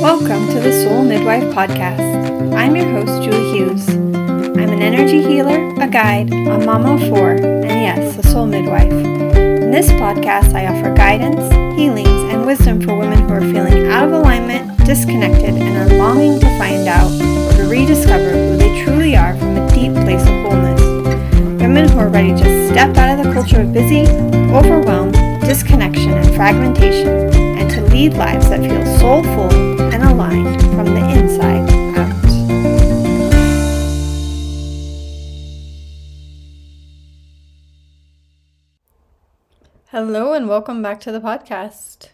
Welcome to the Soul Midwife Podcast. I'm your host, Julie Hughes. I'm an energy healer, a guide, a mama of four, and yes, a soul midwife. In this podcast, I offer guidance, healings, and wisdom for women who are feeling out of alignment, disconnected, and are longing to find out or to rediscover who they truly are from a deep place of wholeness. Women who are ready to step out of the culture of busy, overwhelmed, disconnection, and fragmentation, to lead lives that feel soulful and aligned from the inside out. Hello, and welcome back to the podcast.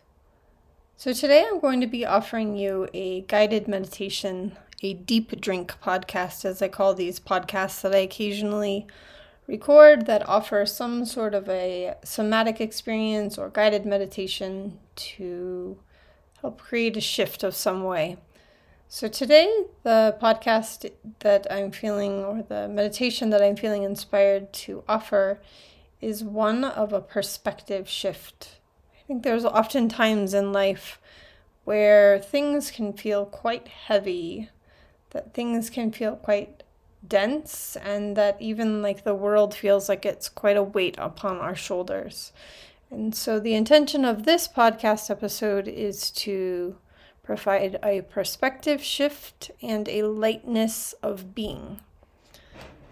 So, today I'm going to be offering you a guided meditation, a deep drink podcast, as I call these podcasts that I occasionally record that offer some sort of a somatic experience or guided meditation to help create a shift of some way. So, today, the podcast that I'm feeling, or the meditation that I'm feeling inspired to offer, is one of a perspective shift. I think there's often times in life where things can feel quite heavy, that things can feel quite dense, and that even like the world feels like it's quite a weight upon our shoulders. And so, the intention of this podcast episode is to provide a perspective shift and a lightness of being.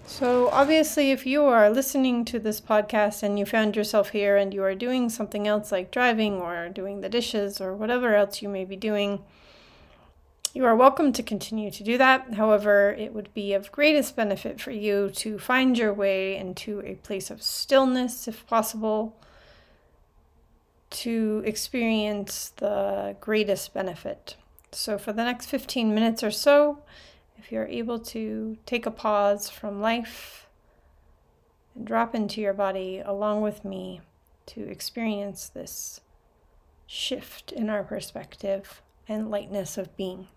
So, obviously, if you are listening to this podcast and you found yourself here and you are doing something else like driving or doing the dishes or whatever else you may be doing, you are welcome to continue to do that. However, it would be of greatest benefit for you to find your way into a place of stillness if possible to experience the greatest benefit. So, for the next 15 minutes or so, if you're able to take a pause from life and drop into your body along with me to experience this shift in our perspective and lightness of being.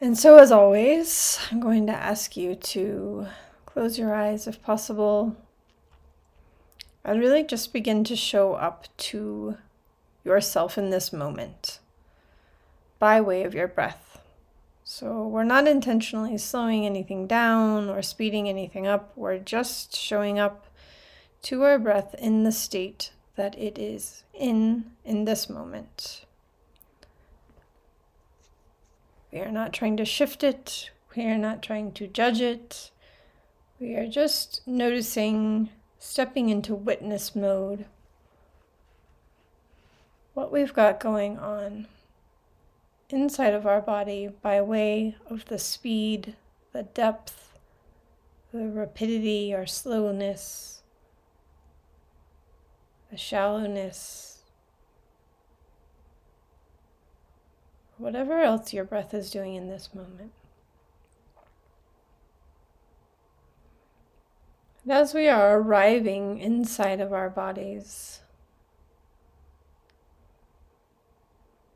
And so, as always, I'm going to ask you to close your eyes if possible and really just begin to show up to yourself in this moment by way of your breath. So we're not intentionally slowing anything down or speeding anything up. We're just showing up to our breath in the state that it is in in this moment. We are not trying to shift it. We are not trying to judge it. We are just noticing, stepping into witness mode, what we've got going on inside of our body by way of the speed, the depth, the rapidity or slowness, the shallowness, whatever else your breath is doing in this moment. As we are arriving inside of our bodies,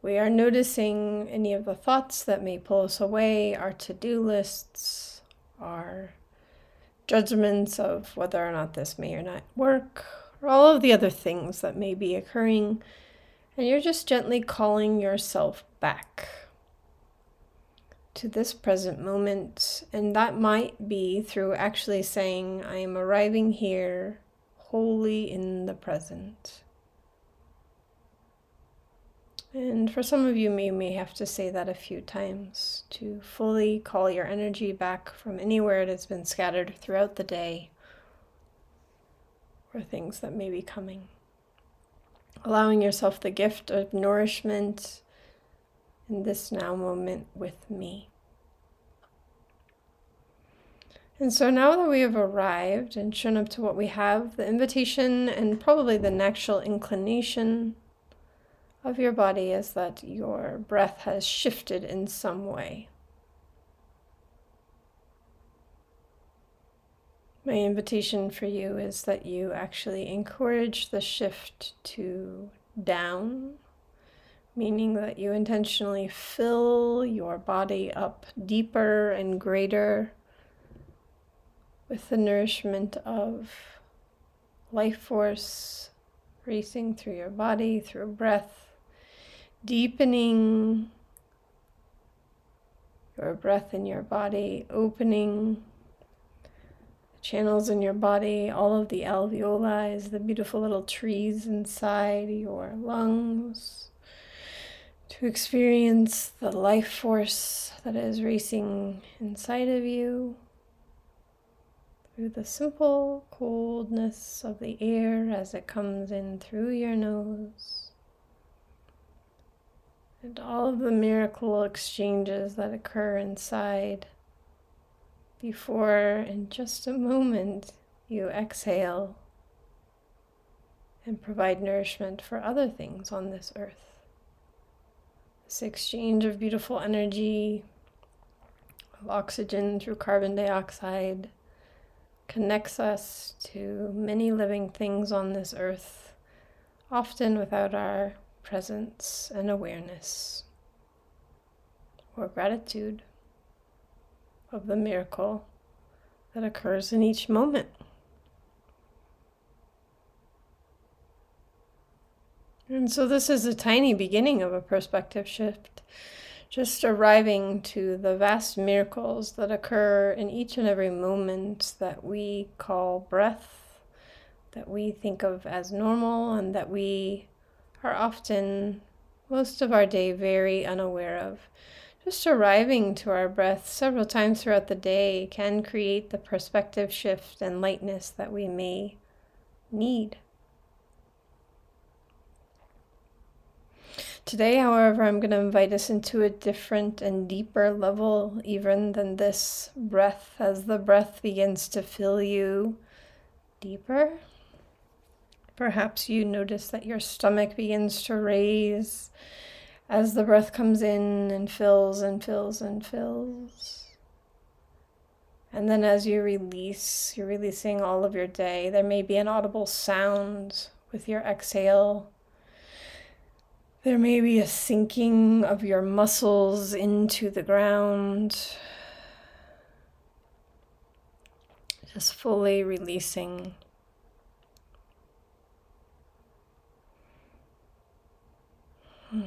We are noticing any of the thoughts that may pull us away, our to do lists, our judgments of whether or not this may or not work, or all of the other things that may be occurring. And you're just gently calling yourself back to this present moment. And that might be through actually saying, I am arriving here wholly in the present. And for some of you, you may have to say that a few times to fully call your energy back from anywhere it has been scattered throughout the day or things that may be coming. Allowing yourself the gift of nourishment in this now moment with me. And so now that we have arrived and shown up to what we have, the invitation and probably the natural inclination of your body is that your breath has shifted in some way. My invitation for you is that you actually encourage the shift to down, meaning that you intentionally fill your body up deeper and greater with the nourishment of life force racing through your body, through breath, deepening your breath in your body, opening channels in your body, all of the alveoli, the beautiful little trees inside your lungs, to experience the life force that is racing inside of you through the simple coldness of the air as it comes in through your nose. And all of the miracle exchanges that occur inside before, in just a moment, you exhale and provide nourishment for other things on this earth. This exchange of beautiful energy, of oxygen through carbon dioxide, connects us to many living things on this earth, often without our presence and awareness or gratitude of the miracle that occurs in each moment. And so, this is a tiny beginning of a perspective shift, just arriving to the vast miracles that occur in each and every moment that we call breath, that we think of as normal, and that we are often, most of our day, very unaware of. Just arriving to our breath several times throughout the day can create the perspective shift and lightness that we may need. Today, however, I'm going to invite us into a different and deeper level, even than this breath, as the breath begins to fill you deeper. Perhaps you notice that your stomach begins to raise as the breath comes in and fills and fills and fills. And then as you release, you're releasing all of your day. There may be an audible sound with your exhale. There may be a sinking of your muscles into the ground. Just fully releasing. Hmm.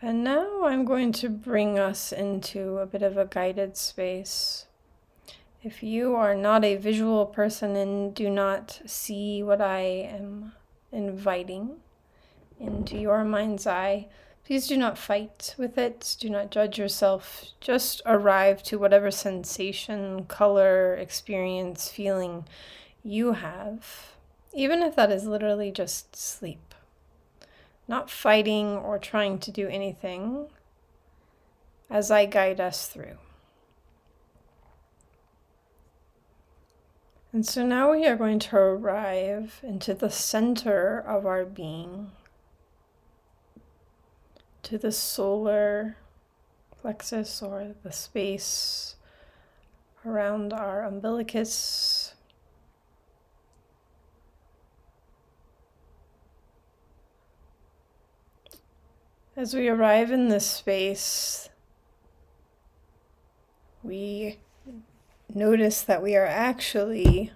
And now I'm going to bring us into a bit of a guided space. If you are not a visual person and do not see what I am inviting into your mind's eye, please do not fight with it. Do not judge yourself. Just arrive to whatever sensation, color, experience, feeling you have, even if that is literally just sleep not fighting or trying to do anything as I guide us through. And so now we are going to arrive into the center of our being, to the solar plexus or the space around our umbilicus. As we arrive in this space, we notice that we are actually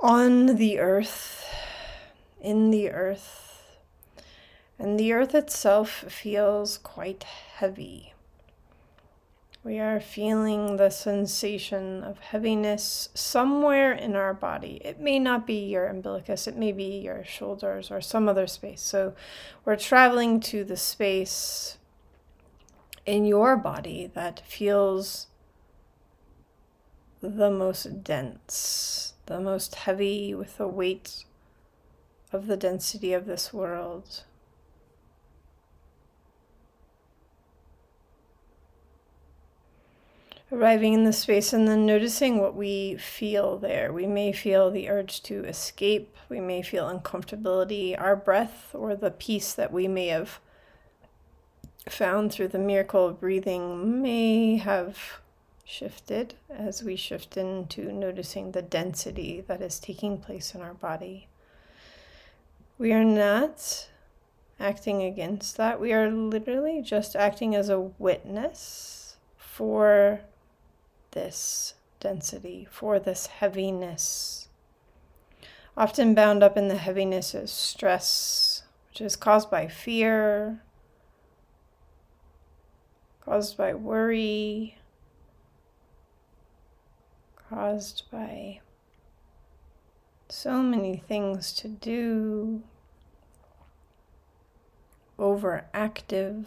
on the earth, in the earth, and the earth itself feels quite heavy. We are feeling the sensation of heaviness somewhere in our body. It may not be your umbilicus, it may be your shoulders or some other space. So we're traveling to the space in your body that feels the most dense, the most heavy with the weight of the density of this world. arriving in the space and then noticing what we feel there. We may feel the urge to escape, we may feel uncomfortability. Our breath or the peace that we may have found through the miracle of breathing may have shifted as we shift into noticing the density that is taking place in our body. We are not acting against that. We are literally just acting as a witness for this density, for this heaviness. Often bound up in the heaviness is stress, which is caused by fear, caused by worry, caused by so many things to do, overactive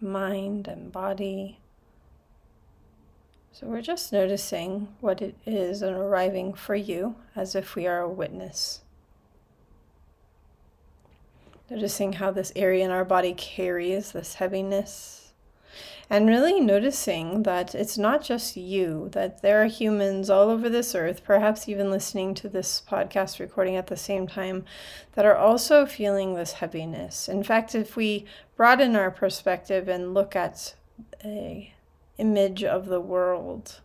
mind and body. So we're just noticing what it is and arriving for you as if we are a witness. Noticing how this area in our body carries this heaviness and really noticing that it's not just you, that there are humans all over this earth, perhaps even listening to this podcast recording at the same time, that are also feeling this heaviness. In fact, if we broaden our perspective and look at a image of the world,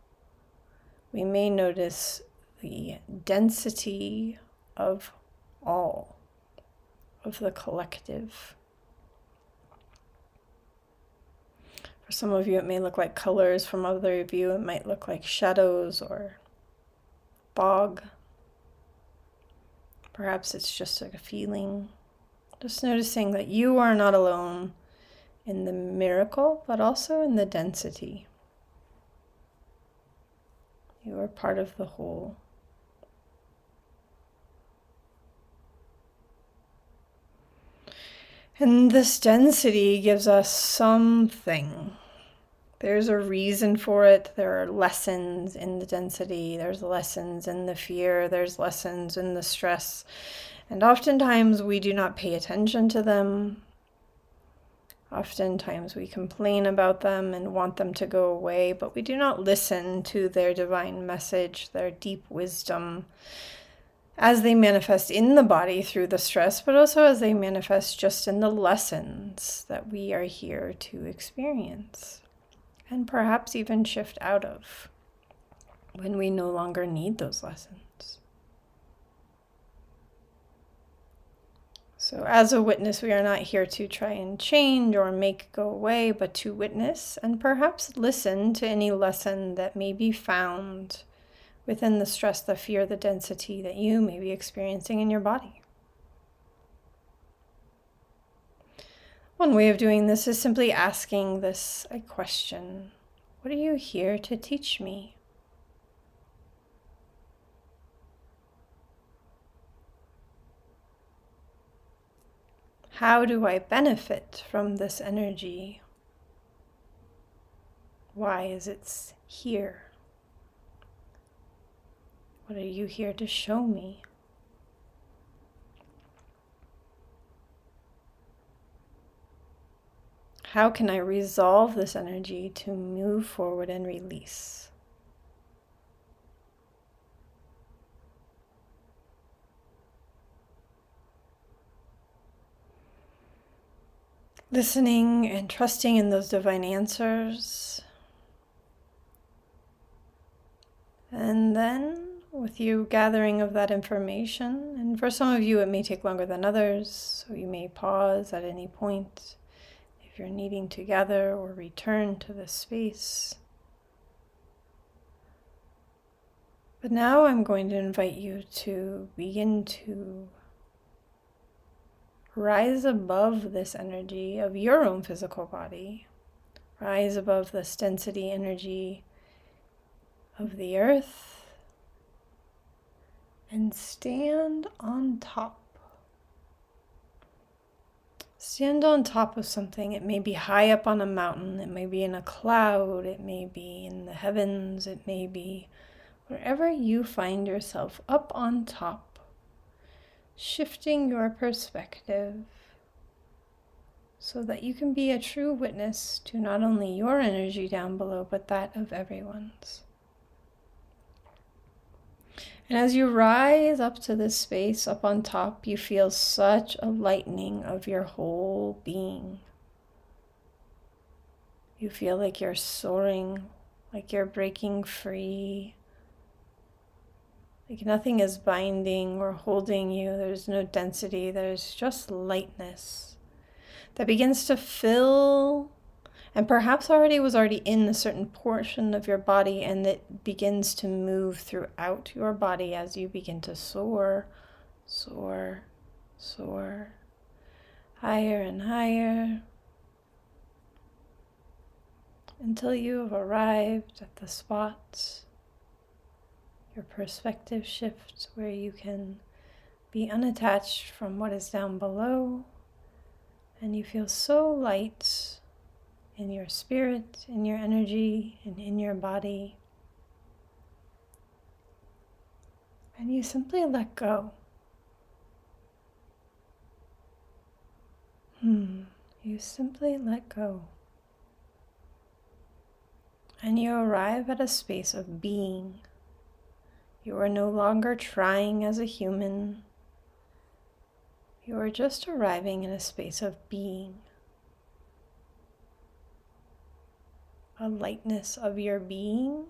we may notice the density of all, of the collective. For some of you, it may look like colors. From other of you, it might look like shadows or fog. Perhaps it's just like a feeling. Just noticing that you are not alone in the miracle, but also in the density. You are part of the whole. And this density gives us something. There's a reason for it. There are lessons in the density, there's lessons in the fear, there's lessons in the stress. And oftentimes we do not pay attention to them. Oftentimes we complain about them and want them to go away, but we do not listen to their divine message, their deep wisdom, as they manifest in the body through the stress, but also as they manifest just in the lessons that we are here to experience and perhaps even shift out of when we no longer need those lessons. So, as a witness, we are not here to try and change or make go away, but to witness and perhaps listen to any lesson that may be found within the stress, the fear, the density that you may be experiencing in your body. One way of doing this is simply asking this a question What are you here to teach me? How do I benefit from this energy? Why is it here? What are you here to show me? How can I resolve this energy to move forward and release? Listening and trusting in those divine answers. And then with you gathering of that information. And for some of you, it may take longer than others, so you may pause at any point if you're needing to gather or return to the space. But now I'm going to invite you to begin to rise above this energy of your own physical body, rise above this density energy of the earth and stand on top. Stand on top of something. It may be high up on a mountain, it may be in a cloud, it may be in the heavens, it may be wherever you find yourself up on top, shifting your perspective so that you can be a true witness to not only your energy down below, but that of everyone's. And as you rise up to this space up on top, you feel such a lightening of your whole being. You feel like you're soaring, like you're breaking free, like nothing is binding or holding you. There's no density, there's just lightness that begins to fill and perhaps already was already in a certain portion of your body and it begins to move throughout your body as you begin to soar soar, soar, higher and higher until you have arrived at the spot, your perspective shifts where you can be unattached from what is down below. And you feel so light in your spirit, in your energy, and in your body. And you simply let go. Hmm. You simply let go. And you arrive at a space of being. You are no longer trying as a human. You are just arriving in a space of being. A lightness of your being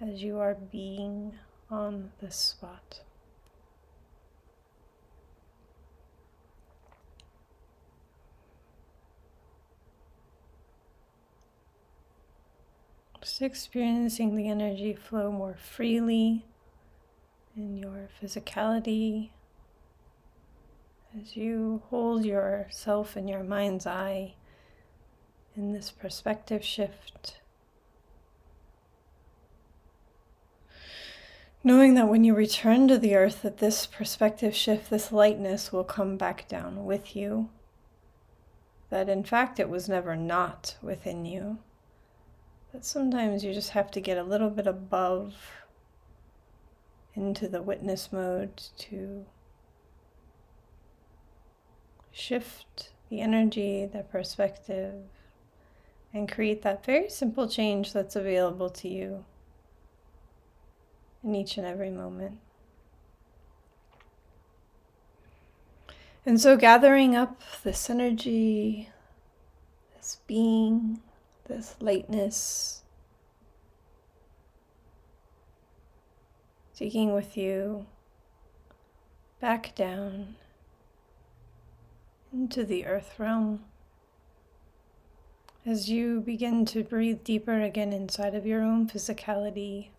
as you are being on this spot. Just experiencing the energy flow more freely in your physicality as you hold yourself in your mind's eye in this perspective shift. Knowing that when you return to the earth that this perspective shift, this lightness will come back down with you. That in fact it was never not within you. That sometimes you just have to get a little bit above into the witness mode to shift the energy, the perspective, and create that very simple change that's available to you in each and every moment. And so, gathering up this energy, this being, this lightness, taking with you back down into the earth realm. As you begin to breathe deeper again inside of your own physicality,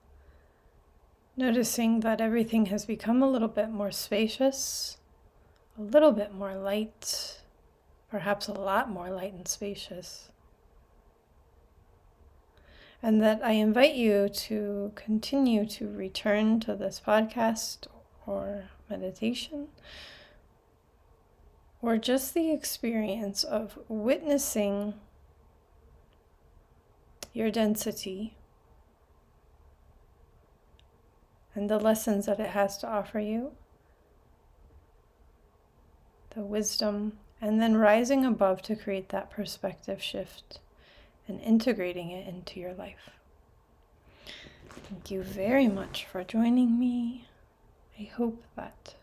noticing that everything has become a little bit more spacious, a little bit more light, perhaps a lot more light and spacious. And that I invite you to continue to return to this podcast or meditation or just the experience of witnessing your density and the lessons that it has to offer you, the wisdom, and then rising above to create that perspective shift and integrating it into your life. Thank you very much for joining me. I hope that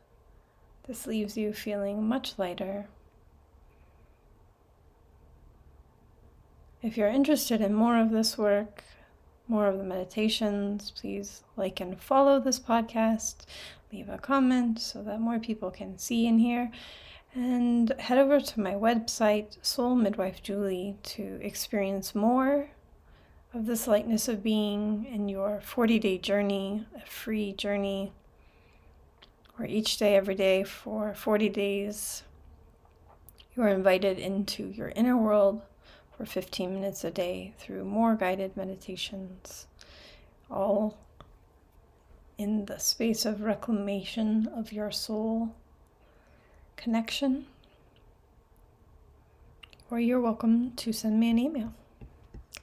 this leaves you feeling much lighter. If you're interested in more of this work, more of the meditations, please like and follow this podcast. Leave a comment so that more people can see and hear. And head over to my website, Soul Midwife Julie, to experience more of this lightness of being in your 40 day journey, a free journey or each day, every day for 40 days, you are invited into your inner world for 15 minutes a day through more guided meditations, all in the space of reclamation of your soul connection. Or you're welcome to send me an email.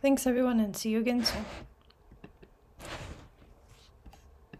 Thanks, everyone, and see you again soon.